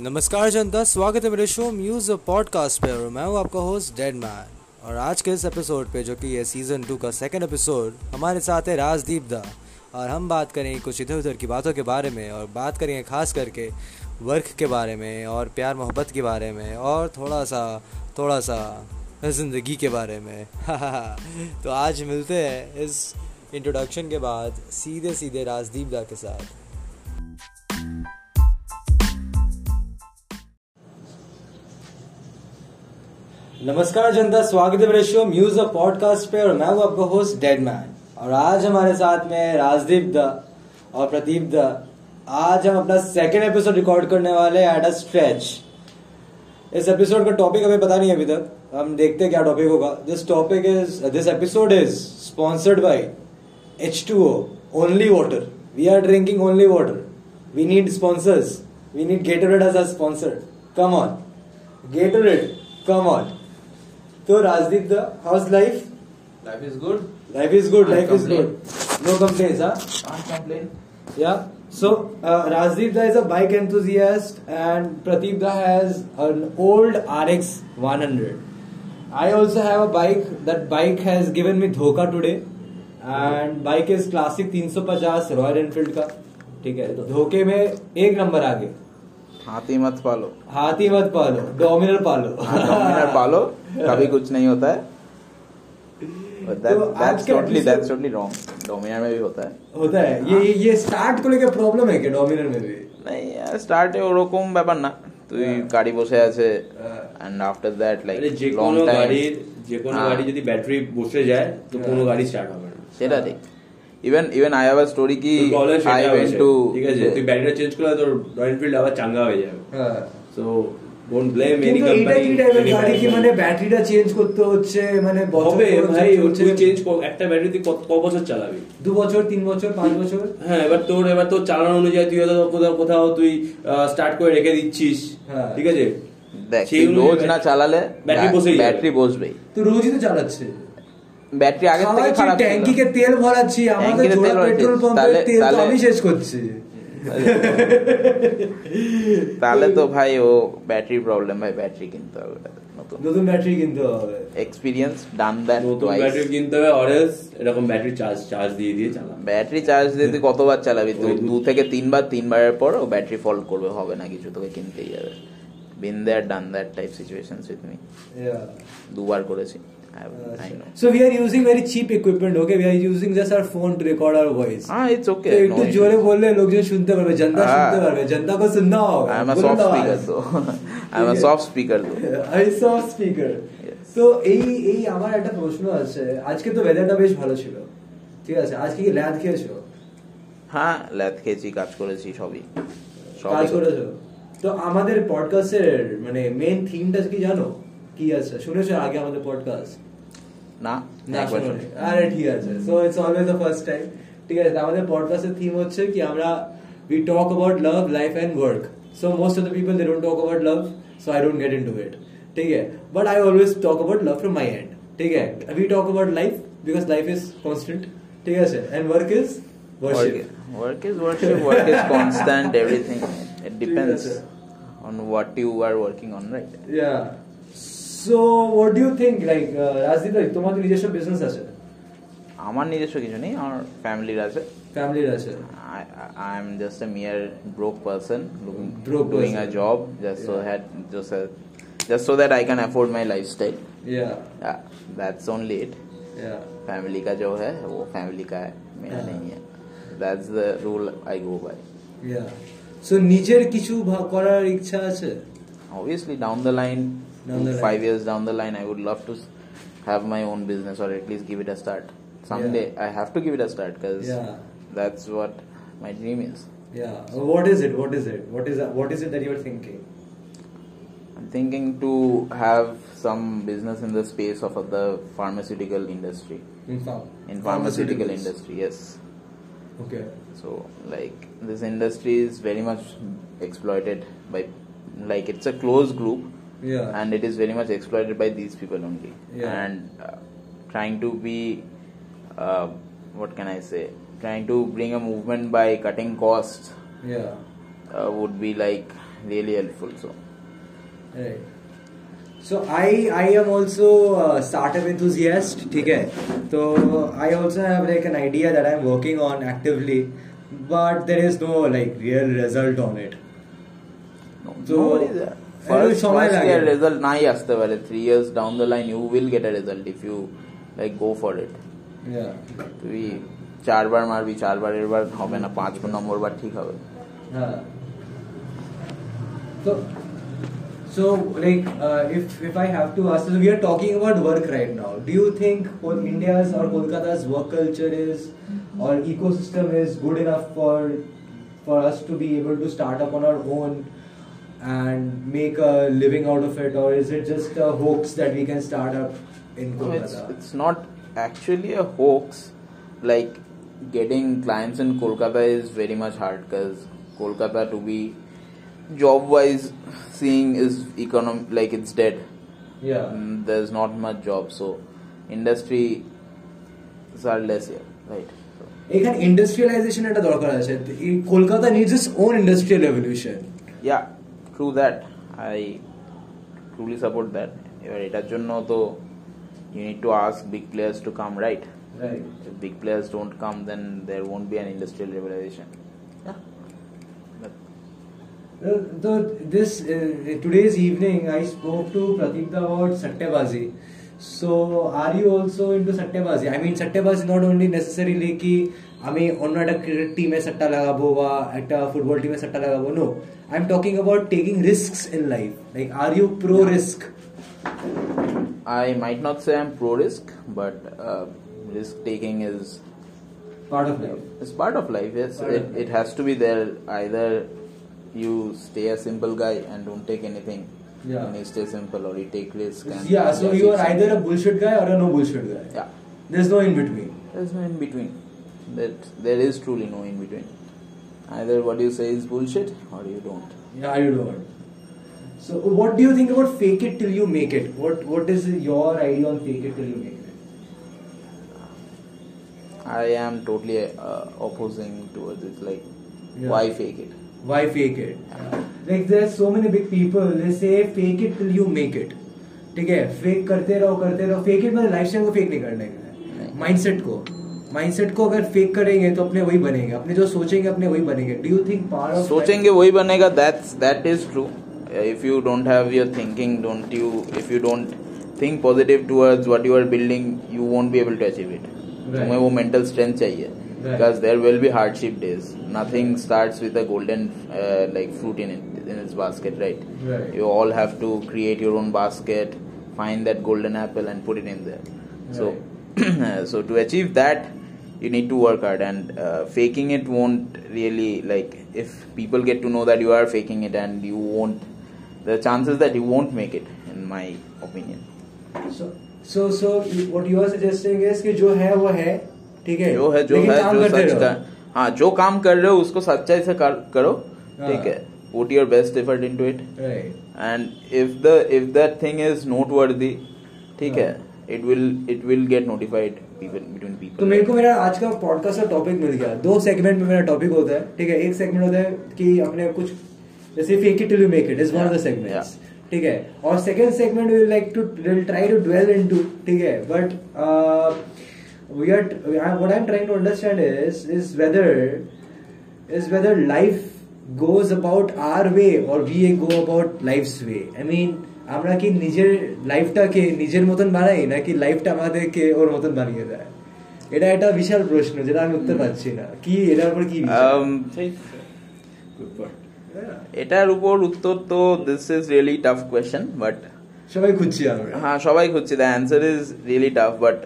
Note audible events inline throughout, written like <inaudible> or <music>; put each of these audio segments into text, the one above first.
नमस्कार जनता, स्वागत है मेरे शो म्यूज पॉडकास्ट पे और मैं हूँ आपका होस्ट डेड मैन और आज के इस एपिसोड पे, जो कि है सीज़न टू का सेकंड एपिसोड हमारे साथ है राजदीप दा। और हम बात करेंगे कुछ इधर उधर की बातों के बारे में और बात करेंगे खास करके वर्क के बारे में और प्यार मोहब्बत के बारे में और थोड़ा सा थोड़ा सा ज़िंदगी के बारे में। <laughs> तो आज मिलते हैं इस इंट्रोडक्शन के बाद सीधे सीधे राजदीप दा के साथ। नमस्कार जनता, स्वागत है मेरे शो म्यूज ऑफ़ पॉडकास्ट पे और मैं हूँ आपका होस्ट डेड मैन और आज हमारे साथ में राजदीप दा और प्रदीप दा। आज हम अपना सेकेंड एपिसोड रिकॉर्ड करने वाले एट अ स्ट्रेच इस एपिसोड का टॉपिक हमें पता नहीं है अभी तक। हम देखते हैं क्या टॉपिक होगा। This topic is this episode is sponsored by H two O only water we are drinking only water we need sponsors we need sponsor come on Gatorade come on तो Rajdeep the how's life life is good life is good life is good no complain या so Rajdeep the is a bike enthusiast and Pradeep the has an old R X one hundred I also have a bike that bike has given me धोखा today and bike is classic तीन सौ पचास royal Enfield का ठीक है धोखे में एक नंबर आगे। हाथी मत पालो। हाथी मत पालो डोमिनल पालो। हाँ, डोमिनर पालो। <laughs> कभी कुछ नहीं होता है तो आज दैट्स के totally episode- that's totally wrong Dominar में भी होता है होता है ये ये स्टार्ट को लेकर प्रॉब्लम है क्या डोमिनर में भी नहीं স্টার্টে ওরকম ব্যাপার না তুই হ্যাঁ। গাড়ি বসে আছে হ্যাঁ। এন্ড আফটার দ্যাট লাইক আরে যে লং কোনো টাইম গাড়ির যে কোনো হ্যাঁ। গাড়ি যদি ব্যাটারি বসে যায় তো কোনো গাড়ি স্টার্ট হবে না সেটা ঠিক even even I have a story কি প্রবলেম আই সেটা ওয়েন্ট হয়েছে টু ঠিক আছে তুই ব্যাটারিটা চেঞ্জ করলে তোর রয়্যাল এনফিল্ড আবার চাঙ্গা হয়ে যাবে হ্যাঁ so don't blame any company গাড়ি কি মানে ব্যাটারিটা চেঞ্জ করতে হচ্ছে মানে হবে ভাই তুই চেঞ্জ একটা ব্যাটারি তুই কত- বছর চালাবি? দু বছর তিন বছর পাঁচ বছর? হ্যাঁ এবার তোর এবার তোর চালানো অনুযায়ী তুই হয়তো কোথাও কোথাও তুই স্টার্ট করে রেখে দিচ্ছিস হ্যাঁ। ঠিক আছে? তুই রোজ না চালালে ব্যাটারি। বসবেই। তো রোজই তো চালাচ্ছে। ব্যাটারি আগে থেকে খারাপ ট্যাঙ্কিকে তেল ভরাচ্ছি আমাদের পেট্রোল পাম্পের তেল আমি শেষ করছি। <laughs> তাহলে তো ভাই ও ব্যাটারি প্রবলেম ভাই ব্যাটারি কিনতে হবে নতুন। নতুন ব্যাটারি কিনতে হবে। এক্সপিরিয়েন্স ডান দ্যাট নতুন ব্যাটারি কিনতে হবে অরেস এরকম ব্যাটারি চার্জ চার্জ দিয়ে দিয়ে চালাবে। ব্যাটারি চার্জ দিয়ে তুই কতবার চালাবি? তুই দু- থেকে তিনবার তিনবারের পর ও ব্যাটারি ফল্ট করবে হবে না কিছু তোকে কিনতেই যাবে been that done that type situation with me দুবার করেছি। I, uh, I know. So we are using very cheap equipment, okay? We are using just our phone to record our voice. Ah, it's okay. So একটু জোরে বললে লোকজন শুনতে পারবে জনতা শুনতে পারবে জনতা কো শুননা হবে I am a soft speaker তো I am a soft speaker তো আই সফট স্পিকার তো এই এই আমার একটা প্রশ্ন আছে আজকে তো ওয়েদারটা বেশ ভালো ছিল। ঠিক আছে আজকে কি ল্যাদ খেয়েছো? হ্যাঁ ল্যাদ খেয়েছি কাজ করেছি সবই। কাজ করেছ। তো আমাদের পডকাস্টের মানে মেইন থিমটা কি জানো? কি আছে শুনেছো আগে আমাদের পডকাস্ট না না একবার শোনোনি। শুনি। আরে ঠিক আছে so it's always the first time ঠিক আছে তো আমাদের পডকাস্টের থিম হচ্ছে কি আমরা we talk about love life and work so most of the people they don't talk about love so I don't get into it ठीक है but I always talk about love from my and ठीक है we talk about life because life is constant ठीक है and work is work worship work is worship work is constant everything it depends আছে। on what you are working on right या So what do you think like Rajdeep ভাই তোমার তো নিজস্ব business আছে আমার নিজস্ব কিছু নেই আমার ফ্যামিলির আছে ফ্যামিলির আছে I, I am just a mere broke person looking, Broke doing person. a job just so Yeah. that just a, just so that I can afford my lifestyle. या Yeah, that's only it. या family का जो है वो family का है मेरा Yeah. नहीं है that's the rule I go by. Yeah so নিজের কিছু ভা- করার ইচ্ছা আছে Obviously, down the line, Down the five years down the line, I would love to have my own business or at least give it a start. Someday I have to give it a start because Yeah. that's what my dream is. Yeah. What is it? What is it? What is what is it that you are thinking? I'm thinking to have some business in the space of the pharmaceutical industry. In farm. In pharmaceutical industry, yes. Okay. So like this industry is very much exploited by like it's a closed group yeah. and it is very much exploited by these people only. Yeah. and uh, trying to be uh, what can i say? Trying to bring a movement by cutting costs yeah. uh, would be like really helpful so. Right. So I I am also startup enthusiast ठीक है? तो I also have like an idea that I am working on actively but there is no like real result on it so First, সময় first লাগে। year result নাই আসতে পারে three years down the line you will get a result if you like go for it Yeah. তুই চারবার মারবি চারবারের বার হবে না পাঁচ নম্বর বার ঠিক হবে Yeah. So, so like, uh, if if I have to ask, so we are talking about work right now. Do you think Kol- India's or Kolkata's work culture is or ecosystem is good enough for for us to be able to start up on our own and make a living out of it, or is it just a hoax that we can start up in No, it's, Kolkata? it's not actually a hoax. Like getting clients in Kolkata is very much hard because Kolkata to be job wise seeing is econom like it's dead. yeah. Mm, there's not much job so industry are less here right so, এখানে industrialisation একটা দরকার আছে এই Kolkata needs it's own industrial revolution yeah true that I truly support that এবার এটার জন্য তো you need to ask big players to come right right if big players don't come then there won't be an industrial revolution yeah but So this uh, today's evening I spoke to Pratikda about sattebazi. So are you also into sattebazi? I mean sattebazi not only necessarily কি আমি অন্য একটা cricket টিমে সাট্টা লাগাবো বা একটা football টিমে সাট্টা লাগাবো no I'm talking about taking risks in life. Like, are you pro risk? I might not say I'm pro risk, but uh, risk taking is part of life. It's part of life. Yes, it, it has to be there. Either you stay a simple guy and don't take anything, yeah. and you stay simple, or you take risk. yeah, so you are either a bullshit guy or a no bullshit guy. Yeah, there's no in between. There's no in between. That there is truly no in between. Either what you say is bullshit or you don't. Yeah, you don't. So, what do you think about fake it till you make it? What What is your idea on fake it till you make it? I am totally uh, opposing towards it. Like, Yeah. why fake it? Why fake it? yeah. Like there's so many big people. They say fake it till you make it. ठीक है fake करते रहो करते रहो fake it मतलब life को fake नहीं करने का। माइंडसेट को माइंडसेट को अगर फेक करेंगे तो अपने वही बनेंगे। अपने जो सोचेंगे अपने वही बनेंगे। Do you think part of सोचेंगे वही बनेगा। That's that is true if you don't have your thinking don't you if you don't think positive towards what you are building you won't be able to achieve it तुम्हें वो mental strength चाहिए। Because there will be hardship days nothing starts with a golden like fruit in in its basket right you all have to create your own basket find that golden apple and put it in there so so to achieve that you need to work hard and uh, faking it won't really like if people get to know that you are faking it and you won't the chances that you won't make it in my opinion So, so, so what you are suggesting is कि जो है वो है ठीक है जो है जो लेकिन है काम जो करते सच रहो। का हाँ जो काम कर रहे हो उसको सच्चाई से कर, करो हाँ। ठीक है put your best effort into it Right. and if the if that thing is noteworthy ठीक है it will it will get notified Between people तो मेरे को मेरा आज का पॉडकास्ट का टॉपिक मिल गया। दो सेगमेंट में मेरा टॉपिक होता है ठीक है? एक सेगमेंट होता है कि अपने कुछ जैसे fake it till you make it is one of the segments ठीक है? और second segment will like to will try to dwell into ठीक है? But we are what i'm trying to understand is is whether is whether life goes about our way or we go about life's way. I mean আমরা কি নিজের লাইফটাকে নিজের মতন বানাই নাকি লাইফটা আমাদেরকে ওর মতন বানিয়ে দেয়? এটা একটা বিশাল প্রশ্ন যেটা আমি উত্তর পাচ্ছি না। কি? এটার উপর কি um, এটার উপর উত্তর তো this is really tough question but সবাই খুঁজছি আমরা। হ্যাঁ সবাই খুঁজছে। The answer is really tough but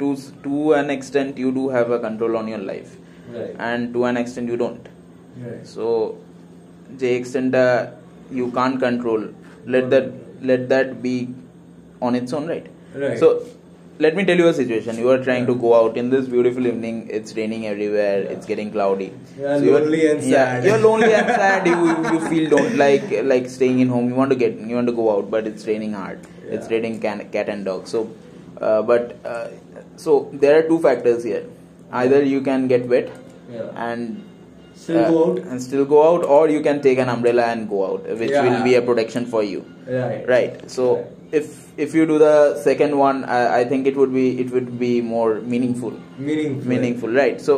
to to an extent you do have a control on your life and to an extent you don't so যে এক্সটেন্টটা you can control let that let that be on its own right? Right. so let me tell you a situation. You are trying to go out in this beautiful evening. It's raining everywhere. Yeah. it's getting cloudy. You are lonely and sad. yeah, you're lonely and <laughs> sad. You, you feel don't like like staying in home. You want to get you want to go out but it's raining hard. Yeah. it's raining can, cat and dog. So uh, but uh, so there are two factors here. Either you can get wet Yeah. and Still go out. and still go out, or you can take an umbrella and go out, which Yeah. will be a protection for you. Right. Right. So Right. if if you do the second one, I, I think it would be it would be more meaningful. Meaningful. Meaningful, right? So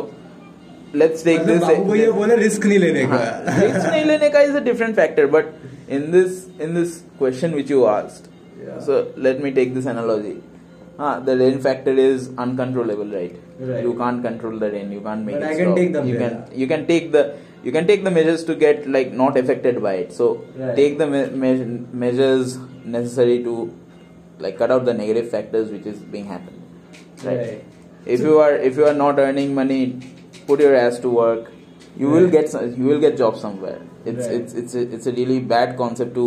let's take मतलब this. बाबू को ये बोले risk नहीं लेने का हाँ, risk नहीं लेने का <laughs> is a different factor, but in this in this question which you asked, Yeah. so let me take this analogy. Ah, the rain factor is uncontrollable, right? Right. You can't control the rain. You can't make But it I can stop. take the you can you can take the you can take the measures to get like not affected by it. So Right. take the me- me- measures necessary to like cut out the negative factors which is being happened. Right. Right. If you are if you are not earning money, put your ass to work. You will get some, you will get job somewhere. It's it's it's a, it's a really bad concept to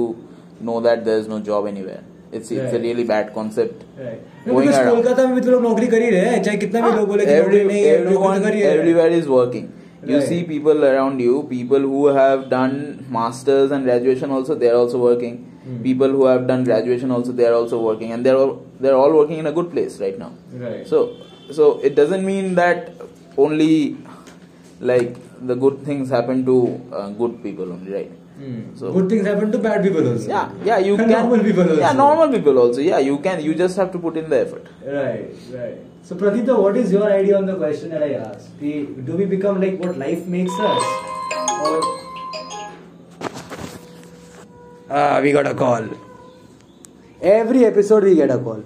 know that there is no job anywhere it's right. it's a really bad concept. Right. No, because kolkata mein log naukri kar rahe hain chahe kitna bhi ah, log bole ki every, nahi everyone everywhere is working. You right. see people around you people who have done masters and graduation also they are also working. Hmm. people who have done graduation also they are also working. And they're all they're all working in a good place right now. Right. So so it doesn't mean that only like the good things happen to uh, good people only right? Hmm. So- good things happen to bad people also Yeah, yeah, you And can. normal people also Yeah, normal people also. Yeah, you can. You just have to put in the effort. Right, right. So Pradeep, what is your idea on the question that I asked? We, do we become like what life makes us? Or Ah, we got a call. Every episode we get a call.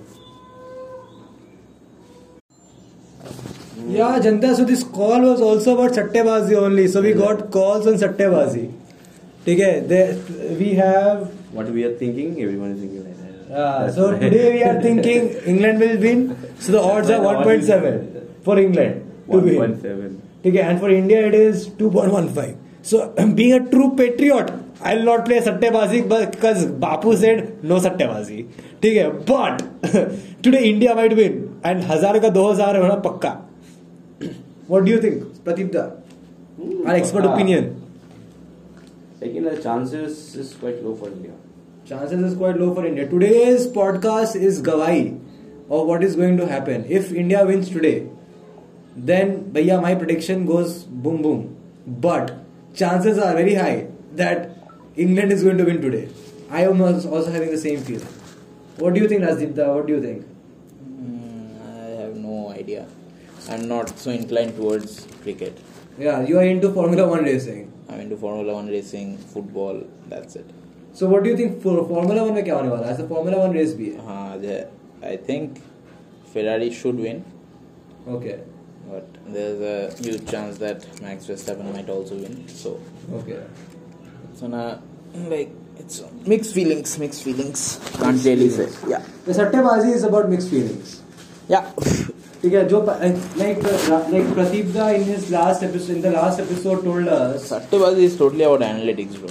Yeah, Janta, so this call was also about Sattebazi only. So we got calls on Sattebazi. Okay, there, we have What we are thinking, everyone is thinking like that. Uh, That's so right. today we are thinking England will win. So the odds are 1.7 for England to win. 1.7. Okay, and for India it is 2.15. So being a true patriot, I'll not play sattebazi because Bapu said no sattebazi. Okay, but today India might win and हज़ार का 2000 होना पक्का. What do you think, Pradeep da? Our expert पक्का. opinion. Taking the chances is quite low for India. Chances is quite low for India. Today's podcast is Gawai of what is going to happen. If India wins today, then bhaiya, my prediction goes boom boom. But chances are very high that England is going to win today. I am also also having the same feeling. What do you think, Rajdeep? What do you think? Mm, I have no idea. I'm not so inclined towards cricket. Yeah, you are into Formula One racing. I'm into Formula One racing, football. That's it. So what do you think for Formula One में क्या होने वाला है? ऐसा Formula One race भी है. हाँ, the- I think Ferrari should win, Okay. but there's a huge chance that Max Verstappen might also win. So, Okay. so now, like it's mixed feelings. Mixed feelings. Can't really say. Yeah. The sattebazi is about mixed feelings. Yeah. <laughs> ठीक है जो like like Pradeep दा in his last episode in the last episode told us सट्टेबाजी is totally about analytics bro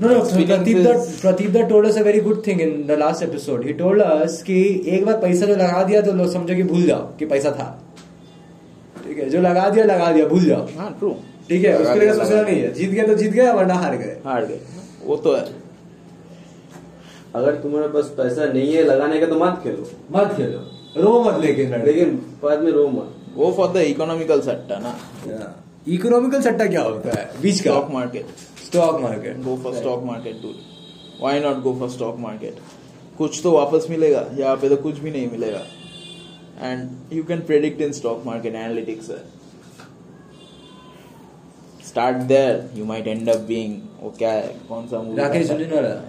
no no Pradeep दा प्रदीप दा told us a very good thing in the last episode he told us कि एक बार पैसा जो लगा दिया तो लोग समझो कि भूल जाओ कि पैसा था। ठीक है जो लगा दिया लगा दिया भूल जाओ। हाँ ट्रू ठीक है उसके लिए सोचना नहीं है। जीत गए तो जीत गए वरना हार गए। हार गए। वो तो है। अगर तुम्हारे पास पैसा नहीं है लगाने का तो मत खेलो। मत खेलो। रो मत लेकिन लेकिन बाद में रो मत। वो फॉर द इकोनॉमिकल सट्टा ना। इकोनॉमिकल सट्टा क्या होता है? बीच का? Stock market stock market go for stock market to why not go for stock market कुछ तो वापस मिलेगा यहाँ पे तो कुछ भी नहीं मिलेगा। And you can predict in stock market analytics start there you might end up being वो क्या है कौन सा मूवी राकेश?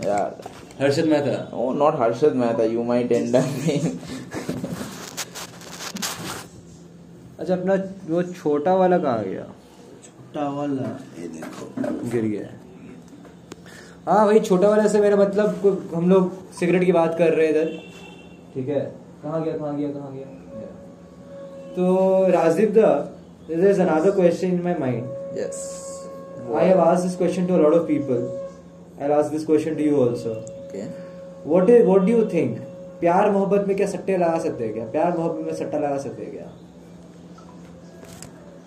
यार Harshad Mehta. Oh, not Harshad Mehta. You might end up <laughs> being. अच्छा अपना वो छोटा वाला कहाँ गया? छोटा वाला ये देखो। गिर गया। हाँ भाई छोटा वाला से मेरा मतलब हम लोग सिगरेट की बात कर रहे हैं इधर। ठीक है। कहाँ गया कहाँ गया कहाँ गया? तो राजदीप दा this is another question in my mind yes I have asked this question to a of people I ask this question to you also What is what do you think? प्यार मोहब्बत में क्या सट्टे लगा सकते हैं क्या? प्यार मोहब्बत में सट्टा लगा सकते हैं क्या?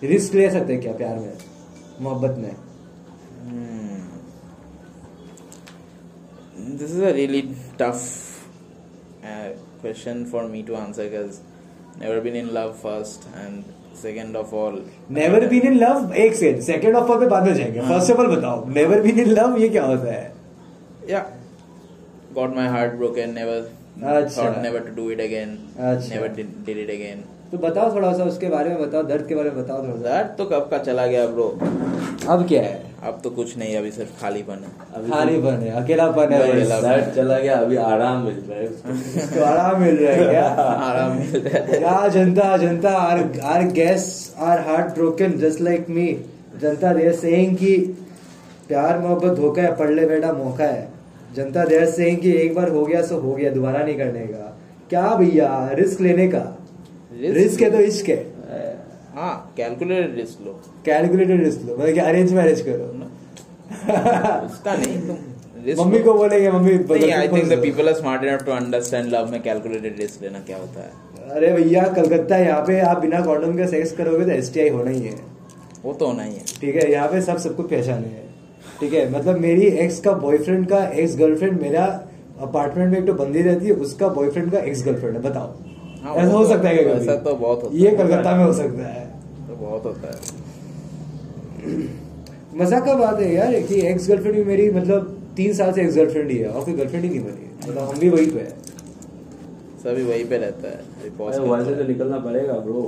रिस्क ले सकते हैं क्या प्यार में? मोहब्बत में. This is a really tough uh, question for me to answer because never been in love first and second of all never been in love एक सेकंड सेकंड ऑफ़ ऑल पे बाद में जाएँगे। फ़र्स्ट ऑफ़ ऑल बताओ never been in love ये क्या होता है? Yeah. Got my heart broken never अच्छा। thought never to do it again अच्छा। never did, did it again. तो बताओ थोड़ा सा उसके बारे में बताओ दर्द के बारे में बताओ थोड़ा सा। that तो कब का चला गया ब्रो अब क्या है? अब तो कुछ नहीं अभी सिर्फ़ खालीपन है। अभी खालीपन है अकेलापन है अकेला- दर्द चला गया अभी आराम मिल रहा है उसको। <laughs> उसको आराम मिल रहा है क्या? <laughs> आराम मिल रहा है। Yeah, Janta, Janta, our, our guests are heartbroken just like me. Janata are saying कि प्यार मोहब्बत धोखा है पढ़ ले बेटा मौका है। जनता देर saying कि एक बार हो गया सो हो गया दोबारा नहीं करने का। क्या भैया रिस्क लेने का? रिस्क? है तो इश्क है। हाँ कैलकुलेटेड रिस्क लो। कैलकुलेटेड रिस्क लो। मतलब कि अरेंज मैरिज करो। उसका नहीं तुम मम्मी को बोलेंगे mummy I think the people are smart enough to understand love में कैलकुलेटेड रिस्क लेना क्या होता है। अरे भैया कलकत्ता यहाँ पे आप बिना कॉन्डोम के सेक्स करोगे तो एसटीआई होना ही है। वो तो होना ही है। ठीक है यहाँ पे सब सबको पहचाने हैं। ठीक है? मतलब मेरी एक्स का बॉयफ्रेंड का एक्स गर्लफ्रेंड मेरा अपार्टमेंट में एक तो बंदी रहती है उसका बॉयफ्रेंड का एक्स गर्लफ्रेंड है बताओ। हाँ, ऐसा हो सकता है क्या ऐसा तो बहुत होता ये कलकत्ता में हो सकता है। तो बहुत होता है। <clears throat> मज़ाक का बात है यार कि एक्स गर्लफ्रेंड भी मेरी मतलब तीन साल से एक्स गर्लफ्रेंड ही है और कोई गर्लफ्रेंड ही नहीं बनी मतलब हम भी वही पे है। सभी वही पे रहता है। अभी pause अरे करते वहाँ से तो निकलना पड़ेगा ब्रो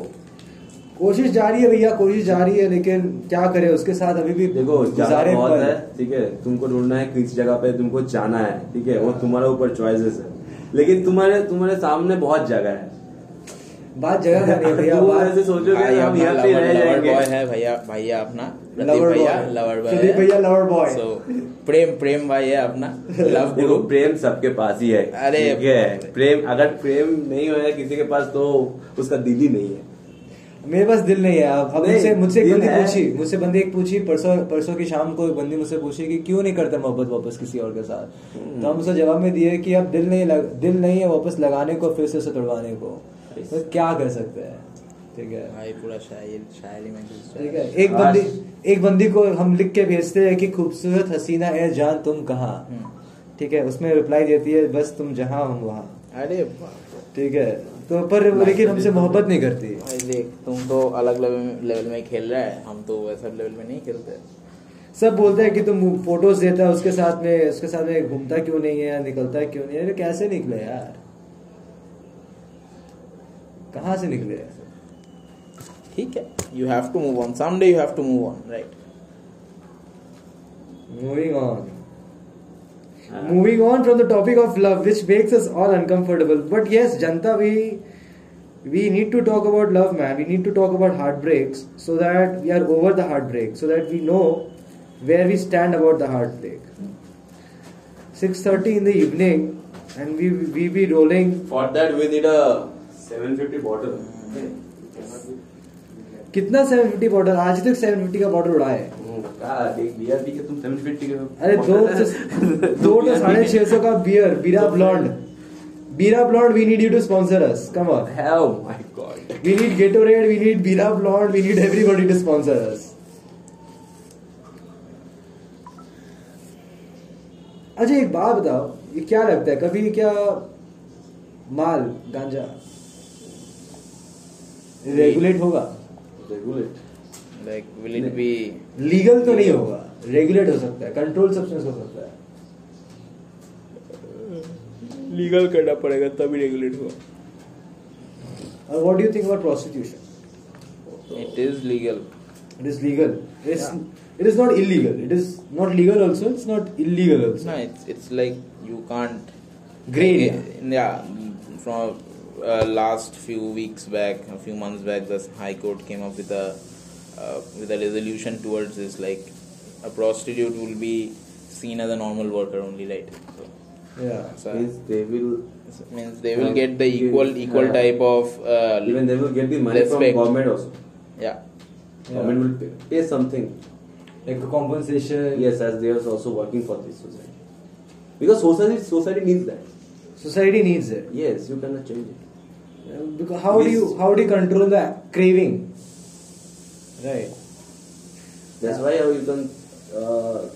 कोशिश जारी है भैया कोशिश जारी है लेकिन क्या करे उसके साथ अभी भी देखो गुजारे बहुत है ठीक है? तुमको ढूंढना है किस जगह पे तुमको जाना है ठीक है? वो तुम्हारे ऊपर चॉइसेस है। लेकिन तुम्हारे तुम्हारे सामने बहुत जगह है। बात जगह का नहीं भैया <laughs> बात- ऐसे सोचोगे भाई हम यहाँ पे रह जाएँगे। boy है भैया भैया अपना लवर भैया लवर बॉय प्रदीप भैया lover boy. सो प्रेम प्रेम भाई है अपना लव गुरु प्रेम सबके पास ही है अरे प्रेम अगर प्रेम नहीं होगा किसी के पास तो उसका दिल ही नहीं है। मेरे पास दिल नहीं है अब अब मुझसे मुझसे एक बंदी पूछी मुझसे बंदी एक पूछी परसों परसों की शाम को एक बंदी मुझसे पूछी कि क्यों नहीं करता मोहब्बत वापस किसी और के साथ? हम्म। तो हम उसको जवाब में दिए कि अब दिल नहीं लग, दिल नहीं है वापस लगाने को फिर से उसे तोड़वाने को। तो क्या कर सकते हैं? ठीक है। भाई पूरा शायरी शायरी में ठीक है। एक बंदी एक बंदी को हम लिख के भेजते हैं कि खूबसूरत हसीना है जान तुम कहाँ। हम्म। ठीक है उसमें रिप्लाई देती है बस तुम जहाँ हम वहाँ। अरे ठीक है। तो पर लेकिन हमसे मोहब्बत नहीं करती। देख तुम तो अलग लेवल में लेवल में खेल रहा है। हम तो वैसा लेवल में नहीं खेलते। सब बोलते हैं कि तुम फ़ोटोज़ देता है उसके साथ में उसके साथ में घूमता क्यों नहीं है निकलता है क्यों नहीं है? कैसे निकले यार? कहाँ से निकले? ठीक है you have to move on someday you have to move on right moving on moving on from the topic of love which makes us all uncomfortable but yes janta we we need to talk about love man we need to talk about heartbreaks so that we are over the heartbreak so that we know where we stand about the heartbreak 6:30 in the evening and we we be rolling For that we need a 750 bottle. कितना 750 bottle आज तक 750 का bottle उड़ा है कहा एक beer P के तुम 750 <laughs> के अरे दो तो दो तो साढ़े छह सौ का beer Bira blonde Bira blonde we need you to sponsor us come on Oh. अच्छा एक बात बताओ ये क्या लगता है? कभी क्या माल गांजा रेगुलेट होगा? Regulate. Like will it be legal तो नहीं होगा। रेगुलेट हो सकता है। कंट्रोल सब्सटेंस हो सकता है। लीगल करना पड़ेगा तभी रेगुलेट होगा। और what do you think about prostitution it is legal it is legal it's it is not illegal it is not legal also it's not illegal No, also it's it's like you can't. Grey area. Yeah, from uh, last few weeks back, a few months back, the High Court came up with a uh, with a resolution towards this. Like, a prostitute will be seen as a normal worker only, right? So, yeah so Means they will it means they will get the equal equal Yeah. type of uh, even they will get the money respect. from government also. Yeah, Government will pay, pay something. like a compensation Yes, as they are also working for this society. Because society society needs that. society needs it Yes, you cannot change it. because how do you how do you control the craving Right. That's why you can uh,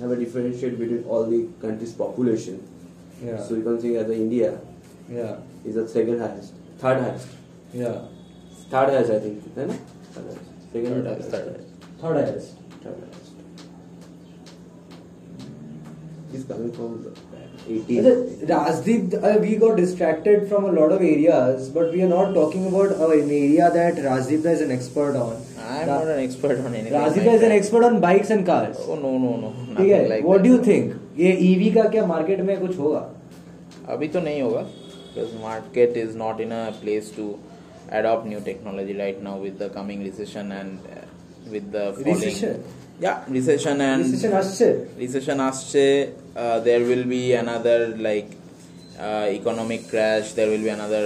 have a differentiate between all the countries' population. Yeah. So you can think as India. Yeah. Is the second highest, third highest. Yeah. Third highest, I think. Then third highest. Second third highest. Third highest. Third highest. Third highest. This coming from the 80. Rajdeep, uh, we got distracted from a lot of areas, but we are not talking about uh, an area that Rajdeep is an expert on. I'm Ra- not an expert on anything. Rajdeep like is an expert on bikes and cars. Oh no no no. ठीक है like what that. Do you think ये EV का क्या market में कुछ होगा अभी तो नहीं होगा because market is not in a place to adopt new technology right now with the coming recession and uh, with the falling Recession? yeah recession and Recession আসছে recession আসছে uh, there will be another like uh, economic crash there will be another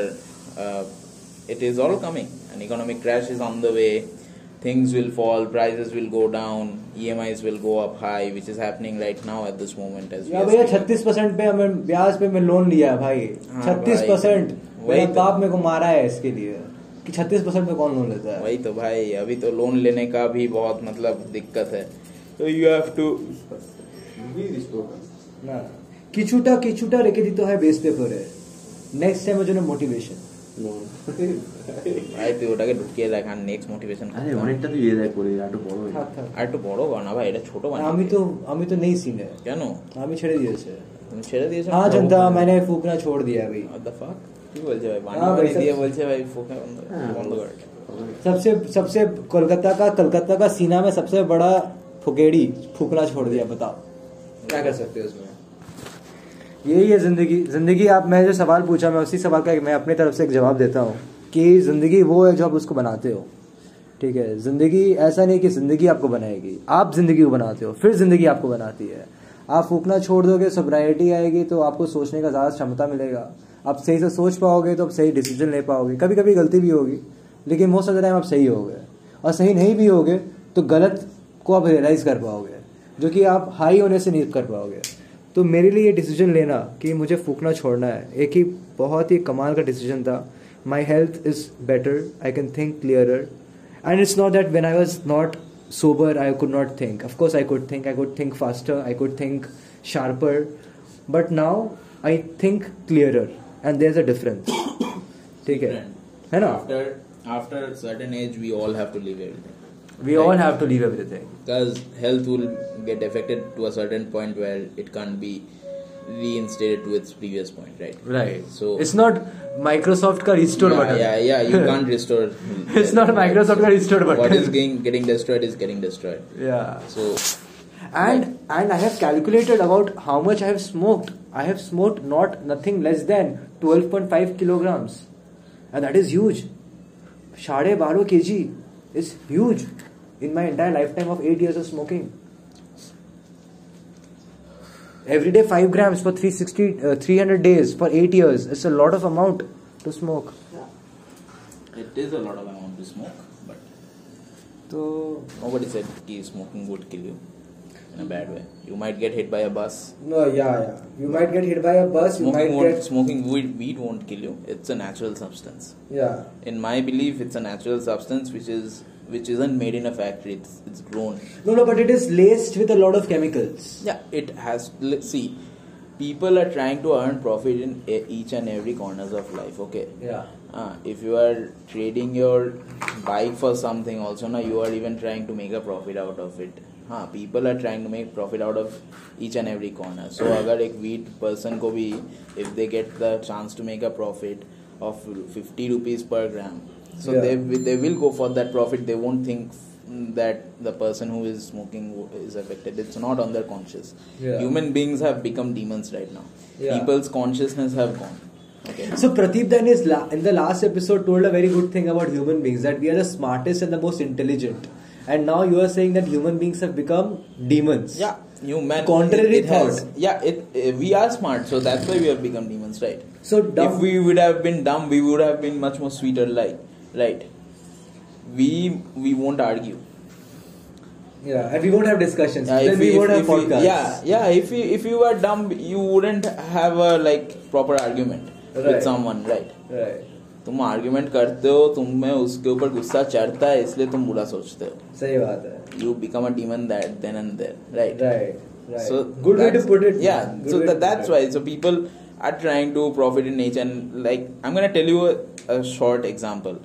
uh, it is all coming an economic crash is on the way things will fall prices will go down emis will go up high which is happening right now at this moment as we या are भैया speaking. छत्तीस percent पे हमें ब्याज पे मैं loan लिया है भाई हाँ छत्तीस भाई। परसेंट वही मेरा तो। बाप मेरे को मारा है इसके लिए कि छत्तीस परसेंट पे कौन लोन लेता है वही तो भाई अभी तो लोन लेने का भी बहुत मतलब दिक्कत है तो यू हैव टू না কিছুটা কিছুটা রেখে দিতে হয় বেস পেপারে নেক্সট টাইমের জন্য মোটিভেশন No. ভাই তুই ওটাকে ঢুকিয়ে রাখ আর নেক্সট মোটিভেশন আরে অনেকটা তুই ইয়ে দেয় করে একটু বড় হয়ে থাক থাক আর একটু বড় কর না ভাই এটা ছোট বানিয়ে আমি দে। তো আমি তো नहीं सीने কেন আমি ছেড়ে দিয়েছে তুমি ছেড়ে দিয়েছো हाँ जनता मैंने फूकना छोड़ दिया अभी What the fuck? কি বলছে ভাই বানি हाँ, বানি भाई, দিয়ে सब- বলছে ভাই ফোকা বন্ধ হ্যাঁ, বন্ধ কর सबसे सबसे कोलकाता का कलकत्ता का सीना में सबसे बड़ा फुकेड़ी फूकना छोड़ दिया बताओ क्या कर सकते हो उसमें यही है जिंदगी जिंदगी आप मैं जो सवाल पूछा मैं उसी सवाल का मैं अपनी तरफ से एक जवाब देता हूँ कि जिंदगी वो है जो आप उसको बनाते हो ठीक है जिंदगी ऐसा नहीं कि जिंदगी आपको बनाएगी आप जिंदगी को बनाते हो फिर जिंदगी आपको बनाती है आप फूकना छोड़ दोगे सोब्राइटी आएगी तो आपको सोचने का ज़्यादा क्षमता मिलेगा आप सही से सोच पाओगे तो आप सही डिसीज़न ले पाओगे। कभी कभी गलती भी होगी, लेकिन मोस्ट ऑफ़ द टाइम आप सही होगे और सही नहीं भी होगे तो गलत को आप रियलाइज़ कर पाओगे, जो कि आप हाई होने से नहीं कर पाओगे। तो मेरे लिए ये डिसीज़न लेना कि मुझे फूकना छोड़ना है, एक ही बहुत ही कमाल का डिसीज़न था। My health is better I can think clearer and it's not that when I was not sober I could not think of I could think I could think faster I could think sharper but now I think clearer and there's a difference <coughs> ठीक है है ना after after certain age we all have to leave everything we all have to leave everything because health will get affected to a certain point where it can't be reinstated to its previous point right right so it's not microsoft का restore yeah, button yeah yeah you can't restore <laughs> it's not microsoft का restore button what is getting, getting destroyed is getting destroyed yeah so and and i have calculated about how much i have smoked I have smoked not nothing less than 12.5 kilograms, and that is huge. Shade baro kg is huge in my entire lifetime of eight years of smoking. Every day 5 grams for 360, uh, 300 days for 8 years. It's a lot of amount to smoke. It is a lot of amount to smoke, but. So. Nobody said smoking would kill you in a bad way. You might get hit by a bus. No yeah yeah. You might get hit by a bus you smoking might won't, get smoking weed, weed won't kill you. It's a natural substance. Yeah. In my belief it's a natural substance which is which isn't made in a factory. It's, it's grown. No no but it is laced with a lot of chemicals. Yeah it has let's see people are trying to earn profit in each and every corners of life okay? Yeah. Uh, if you are trading your bike for something also now you are even trying to make a profit out of it हाँ people are trying to make profit out of each and every corner so अगर एक weed person को भी if they get the chance to make a profit of 50 rupees per gram so Yeah. they they will go for that profit they won't think mm, that the person who is smoking is affected it's not on their conscious Yeah. human beings have become demons right now Yeah. people's consciousness have gone okay So Pradeep then is la- in the last episode told a very good thing about human beings that we are the smartest and the most intelligent, and now you are saying that human beings have become demons. Yeah, human. Contrary it, it has. Yeah, it. Uh, we are smart, so that's why we have become demons, right? So dumb. If we would have been dumb, we would have been much more sweeter, like, right? We we won't argue. yeah, and we won't have discussions. Yeah, then we, if- won't have if we- podcasts. yeah, yeah. If you if you were dumb, you wouldn't have a like proper argument Right. with someone, right? Right. तुम argument करते हो तुम्हें उसके ऊपर गुस्सा चढ़ता है इसलिए तुम बुरा सोचते हो सही बात है. you become a demon that then and there right Right. Right. so good way to that's- put it. yeah Good so way that, to that's put why it. so people are trying to profit in nature and like i'm gonna tell you a a short example.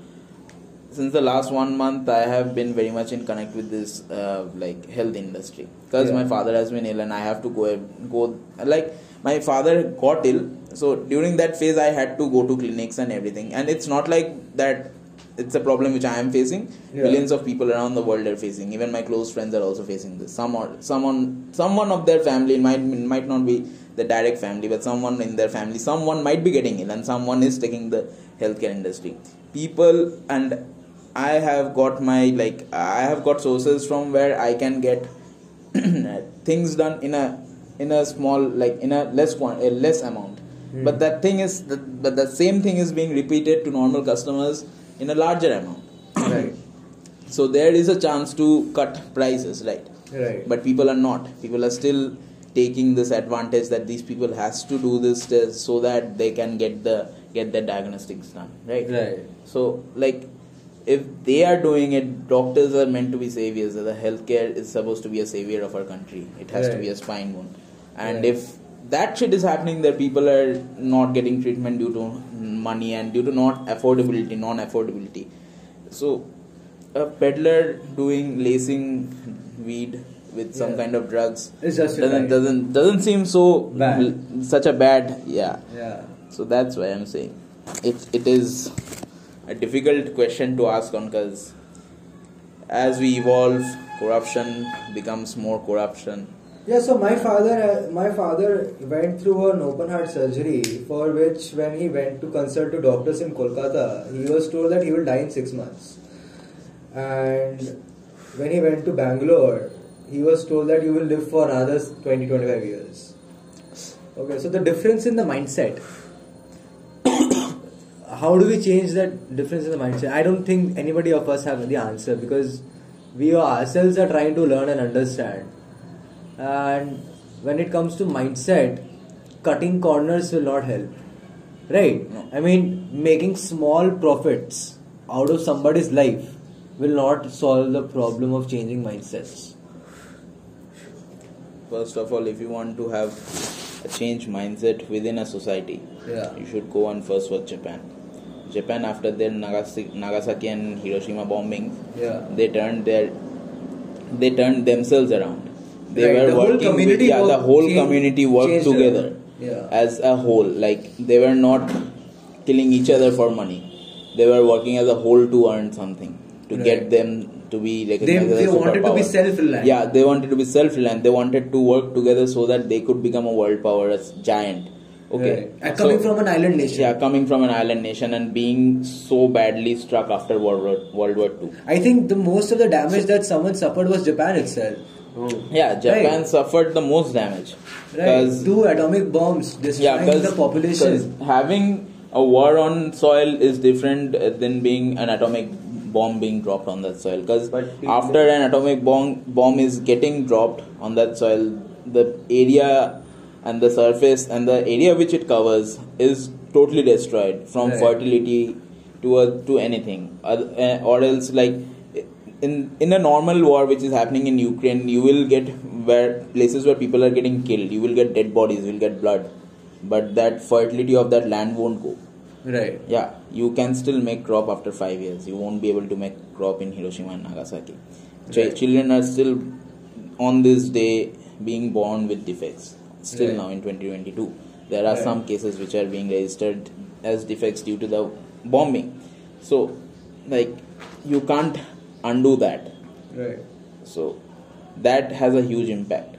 Since the last one month, I have been very much in connect with this uh, like health industry because Yeah. my father has been ill and I have to go go like my father got ill. So during that phase, I had to go to clinics and everything. And it's not like that. It's a problem which I am facing. Yeah. Millions of people around the world are facing. Even my close friends are also facing this. Some or someone, someone of their family might might not be the direct family, but someone in their family, someone might be getting ill, and someone is taking the healthcare industry. People and I have got my like I have got sources from where I can get <clears throat> things done in a in a small like in a less quan- a less amount. Hmm. But that thing is the, but the same thing is being repeated to normal customers in a larger amount. Right. <coughs> So there is a chance to cut prices, right? Right. But people are not. People are still taking this advantage that these people has to do this test so that they can get the get their diagnostics done, right? Right. So like if they are doing it, doctors are meant to be saviors. The healthcare is supposed to be a savior of our country. It has to be a spine bone. And Right. if that shit is happening, that people are not getting treatment due to money and due to not affordability, non-affordability. So a peddler doing lacing weed with some Yeah. kind of drugs doesn't doesn't doesn't seem so Bad. such a bad yeah Yeah. so that's why I'm saying it it is a difficult question to ask on because as we evolve, corruption becomes more corruption. Yeah, so my father, my father went through an open heart surgery for which, when he went to consult to doctors in Kolkata, he was told that he will die in six months. And when he went to Bangalore, he was told that you will live for another 20 25 years. Okay, so the difference in the mindset. <coughs> How do we change that difference in the mindset? I don't think anybody of us have the answer because we ourselves are trying to learn and understand. And when it comes to mindset, cutting corners will not help. Right? No. I mean, making small profits out of somebody's life will not solve the problem of changing mindsets. First of all, if you want to have a change mindset within a society, Yeah. you should go and first watch Japan. Japan, after their Nagasaki, Nagasaki and Hiroshima bombing, Yeah. they turned their they turned themselves around. They Right, were the whole working with, community yeah, the worked- whole changed- community worked together. Yeah. as a whole. Like they were not killing each other for money. They were working as a whole to earn something to Right. get them to be recognized They- as they wanted to be self-reliant. Yeah, they wanted to be self-reliant. They wanted to work together so that they could become a world power, a giant. Okay, Right. And coming from an island nation. yeah, coming from an island nation and being so badly struck after World War World War Two. I think the most of the damage that someone suffered was Japan itself. Yeah, Japan Right. suffered the most damage Right? Two atomic bombs destroying yeah, the population. having a war on soil is different than being an atomic bomb being dropped on that soil. Because after an atomic bomb bomb is getting dropped on that soil, the area and the surface and the area which it covers is totally destroyed from Right. fertility to a, to anything, Oth- uh, or else like in in a normal war which is happening in Ukraine, you will get where places where people are getting killed. You will get dead bodies. You will get blood, but that fertility of that land won't go. right. Yeah, you can still make crop after five years. You won't be able to make crop in Hiroshima and Nagasaki. Right. Children are still on this day being born with defects. Still Right. now in 2022, there are Right. some cases which are being registered as defects due to the bombing. So, like, you can't undo that. Right. So, that has a huge impact.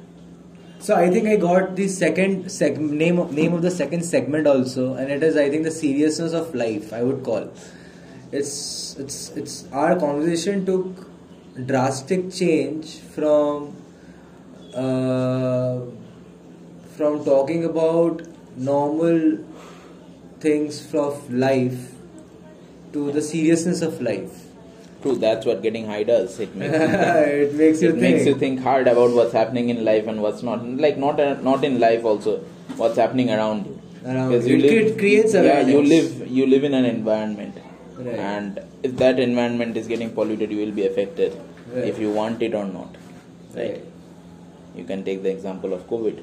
So I think I got the second seg- name of, name of the second segment also, and it is I think the seriousness of life. I would call it's it's it's our conversation took drastic change from uh, from talking about normal things of life to the seriousness of life. True, that's what getting high does. It <laughs> makes you it makes you it think. makes you think hard about what's happening in life and what's not. Like not uh, not in life also, what's happening around you. Around Because you. It creates yeah, you live you live in an environment, Right. and if that environment is getting polluted, you will be affected, Right. if you want it or not. Right. Right. You can take the example of COVID.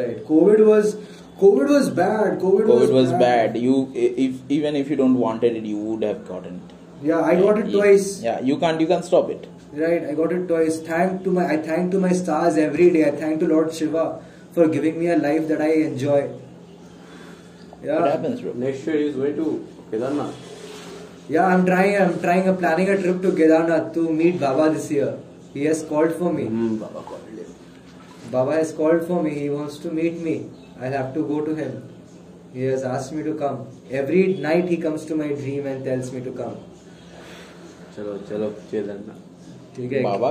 Right. COVID was COVID was bad. COVID, COVID was bad. You, if even if you don't wanted it, you would have gotten it. Yeah, I got it twice. Yeah, you can't, you can't stop it. Right, I got it twice. Thank to my, I thank to my stars every day. I thank to Lord Shiva for giving me a life that I enjoy. Yeah. What happens, bro? Next year he's going to Kedarnath. Yeah, I'm trying. I'm trying. I'm planning a trip to Kedarnath to meet Baba this year. He has called for me. Hmm, Baba called him. Baba has called for me. He wants to meet me. I'll have to go to him. He has asked me to come. Every night he comes to my dream and tells me to come. चलो चलो ठीक है बाबा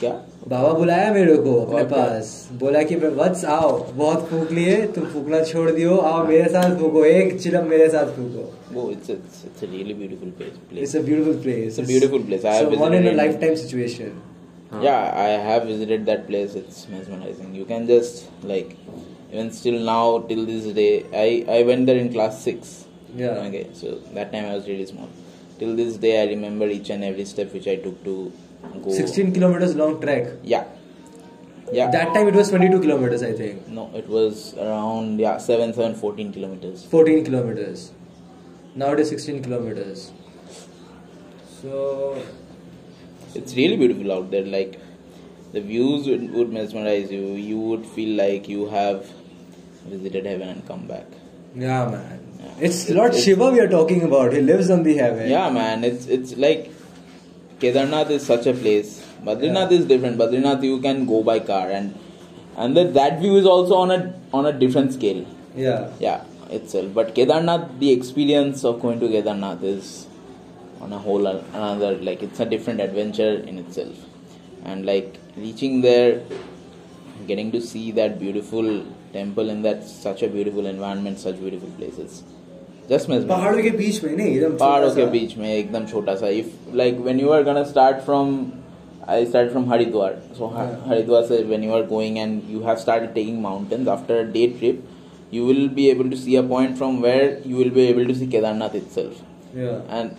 क्या बाबा बुलाया मेरे को अपने? पास बोला कि वत्स आओ बहुत फूक लिए तुम फूकना छोड़ दियो आओ मेरे साथ फूको एक चिलम मेरे साथ फूको Oh, really beautiful place. place. It's a beautiful place. It's a beautiful place. I have It's a one in a visited it. lifetime situation. Yeah, I have visited that place. It's mesmerizing. You can just like even still now till this day. I I went there in class six. Yeah. Okay, so that time I was really small. Till this day, I remember each and every step which I took to go. 16 kilometers long trek. Yeah. Yeah. That time it was 22 kilometers, I think. no, it was around yeah 7 7 14 kilometers. 14 kilometers. Now it is 16 kilometers. So It's really beautiful out there. Like the views would, would mesmerize you. You would feel like you have visited heaven and come back. yeah, man. Yeah. It's Lord it's- Shiva we are talking about. He lives on the heaven. Yeah, man. It's it's like Kedarnath is such a place. Badrinath is different. Badrinath you can go by car and and that that view is also on a on a different scale. Yeah. Yeah, itself. But Kedarnath, the experience of going to Kedarnath is on a whole another like it's a different adventure in itself. And like reaching there, getting to see that beautiful temple in that such a beautiful environment, such beautiful places. Just mesmerizing. पहाड़ों के बीच में नहीं एकदम पहाड़ों छोटा के सा। बीच में एकदम छोटा सा if like when you are gonna start from I start from Haridwar so Yeah. Haridwar से when you are going and you have started taking mountains after a day trip you will be able to see a point from where you will be able to see Kedarnath itself. Yeah. And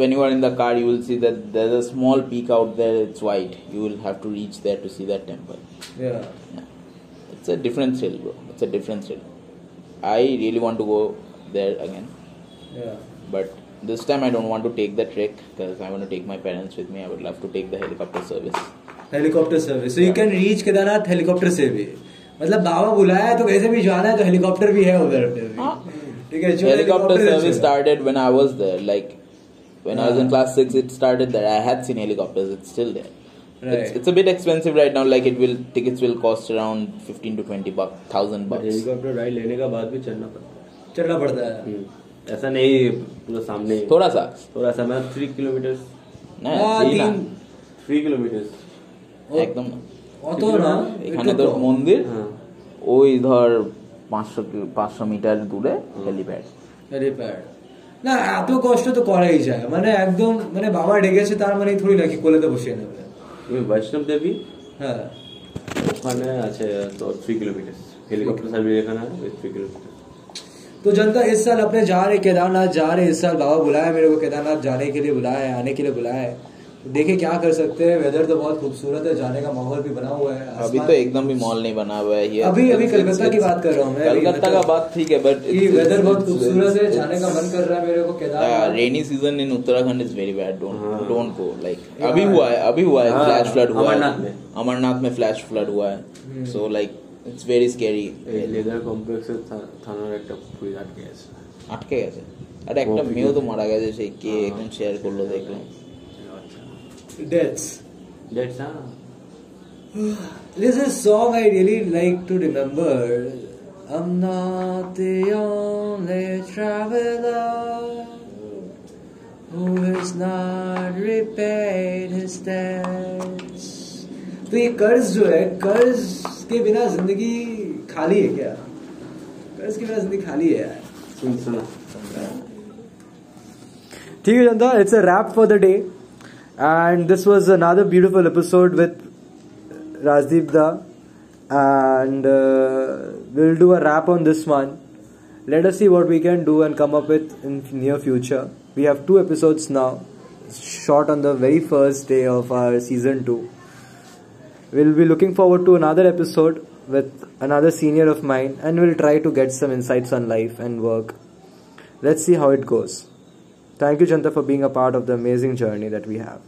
when you are in the car, you will see that there's a small peak out there. It's white. You will have to reach there to see that temple. Yeah. Yeah. It's a different thrill, bro. It's a different thrill. I really want to go there again, Yeah. but this time I don't want to take the trek because I want to take my parents with me. I would love to take the helicopter service. Helicopter service so you can reach Kedarnath helicopter से भी मतलब बाबा बुलाया है तो कैसे भी जाना है तो हेलीकॉप्टर भी है उधर पे भी। हाँ। ठीक है जो helicopter हेलीकॉप्टर service से- started when I was there. Like when I was in Ah. class six, it started there. I had seen helicopters. It's still there. It's, Right. it's a bit expensive right now. Like it will tickets will cost around fifteen to twenty bucks, thousand bucks. Helicopter ride लेने का बाद भी चलना पड़ता है चलना पड़ता है। ऐसा नहीं पूरा सामने। थोड़ा सा। थोड़ा सा मैं थ्री किलोमीटर থ্রি কিলোমিটার একদম অত না এখানে তো মন্দির ওই ধর পাঁচশো পাঁচশো মিটার দূরে হেলিপ্যাড। হেলিপ্যাড। না এত কষ্ট তো করাই যায়। মানে একদম মানে বাবা ডেকেছে তার মানে থোড়ি নাকি কোলেতে বসিয়ে নেবে। তুমি বৈষ্ণব দেবী? হ্যাঁ। ওখানে আছে তো থ্রি কিলোমিটার হেলিকপ্টার সার্ভিস এখানে থ্রি কিলোমিটার तो जनता इस साल अपने जा रहे केदारनाथ जा रहे इस साल बाबा बुलाया मेरे को केदारनाथ जाने के लिए बुलाया है आने के लिए बुलाया है देखे क्या कर सकते हैं वेदर तो बहुत खूबसूरत है जाने का माहौल भी बना हुआ है अभी तो एकदम भी मॉल नहीं बना हुआ है ये अभी- अभी कलकत्ता की बात कर रहा हूँ मैं, कलकत्ता का मतलब- बात ठीक है बट वेदर बहुत खूबसूरत है जाने का मन कर रहा है मेरे को Kedarnath rainy season in Uttarakhand is very bad don't हाँ। डोंट गो लाइक अभी हुआ है अभी हुआ है हाँ, फ्लैश फ्लड हुआ है में। अमरनाथ में फ्लैश फ्लड हुआ है. So like it's very scary এই লেদার কমপ্লেক্সে থানার একটা পুলিশ আটকে আছে আটকে গেছে আরে একটা ও, মেয়েও তো মারা গেছে সেই কে হ্যাঁ। এখন শেয়ার করলো দেখলাম আচ্ছা डेथ्स ডেটস না There's a song I really like to remember. I'm not the only traveler who has not repaid his debts. तो ये कर्ज जो है कर्ज इसके बिना ज़िंदगी खाली है क्या? इसके बिना ज़िंदगी खाली है ठीक है जनता it's a wrap for the day and this was another beautiful episode with Rajdeep da and will do a wrap on this one let us see what we can do and come up with in near future we have two episodes now short on the very first day of our season two we'll be looking forward to another episode with another senior of mine and we'll try to get some insights on life and work. Let's see how it goes. Thank you, Janta, for being a part of the amazing journey that we have.